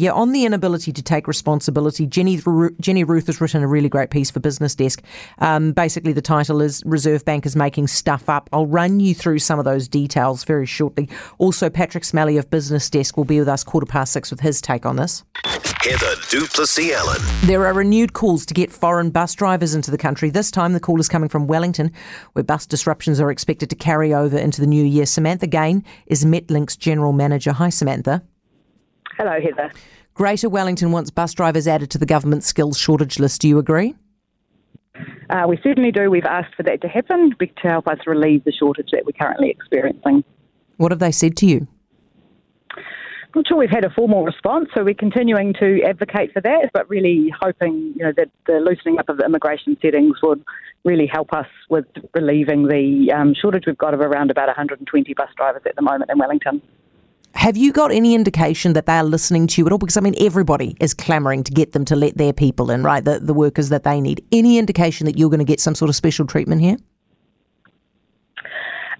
yeah, on the inability to take responsibility, Jenny Jenny Ruth has written a really great piece for Business Desk. Um, basically, the title is "Reserve Bank is making stuff up." I'll run you through some of those details very shortly. Also, Patrick Smellie of Business Desk will be with us quarter past six with his take on this. Heather du Plessis-Allen. There are renewed calls to get foreign bus drivers into the country. This time, the call is coming from Wellington, where bus disruptions are expected to carry over into the new year. Samantha Gain is Metlink's general manager. Hi, Samantha. Hello, Heather. Greater Wellington wants bus drivers added to the government skills shortage list. Do you agree? Uh, we certainly do. We've asked for that to happen to help us relieve the shortage that we're currently experiencing. What have they said to you? I'm not sure we've had a formal response, so we're continuing to advocate for that, but really hoping you know that the loosening up of the immigration settings would really help us with relieving the um, shortage we've got of around about 120 bus drivers at the moment in Wellington. Have you got any indication that they are listening to you at all? Because I mean, everybody is clamouring to get them to let their people in, right? The, the workers that they need. Any indication that you're going to get some sort of special treatment here?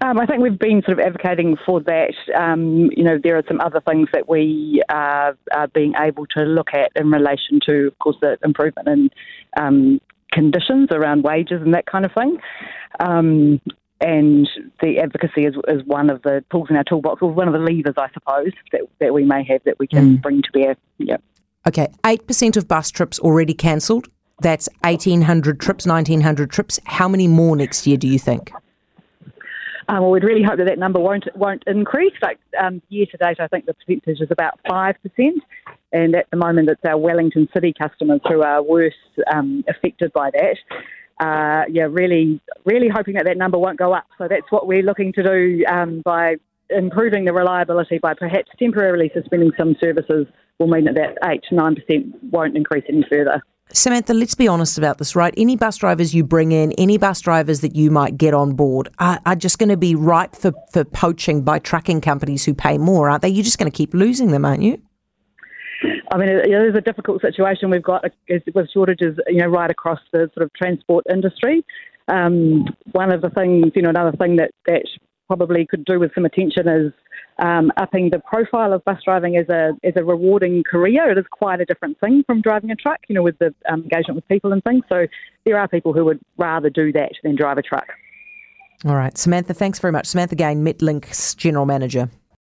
Um, I think we've been sort of advocating for that. Um, you know, there are some other things that we are, are, being able to look at in relation to, of course, the improvement in um, conditions around wages and that kind of thing. And the advocacy is, is one of the tools in our toolbox, or one of the levers, I suppose, that, that we may have that we can mm. bring to bear. Yep. Okay, 8% of bus trips already cancelled. That's 1,800 trips, 1,900 trips. How many more next year do you think? Um, well, we'd really hope that that number won't won't increase. Like um, year to date, I think the percentage is about five percent, and at the moment, it's our Wellington City customers who are worst um, affected by that uh, yeah, really, really hoping that that number won't go up. So that's what we're looking to do um, by improving the reliability by perhaps temporarily suspending some services will mean that that 8 to 9% won't increase any further. Samantha, let's be honest about this, right? Any bus drivers you bring in, any bus drivers that you might get on board are, are just going to be ripe for, for poaching by trucking companies who pay more, aren't they? You're just going to keep losing them, aren't you? I mean, it is a difficult situation we've got with shortages, you know, right across the sort of transport industry. Um, one of the things, you know, another thing that, that probably could do with some attention is um, upping the profile of bus driving as a as a rewarding career. It is quite a different thing from driving a truck, you know, with the um, engagement with people and things. So there are people who would rather do that than drive a truck. All right, Samantha, thanks very much. Samantha Gain, Metlink's General Manager.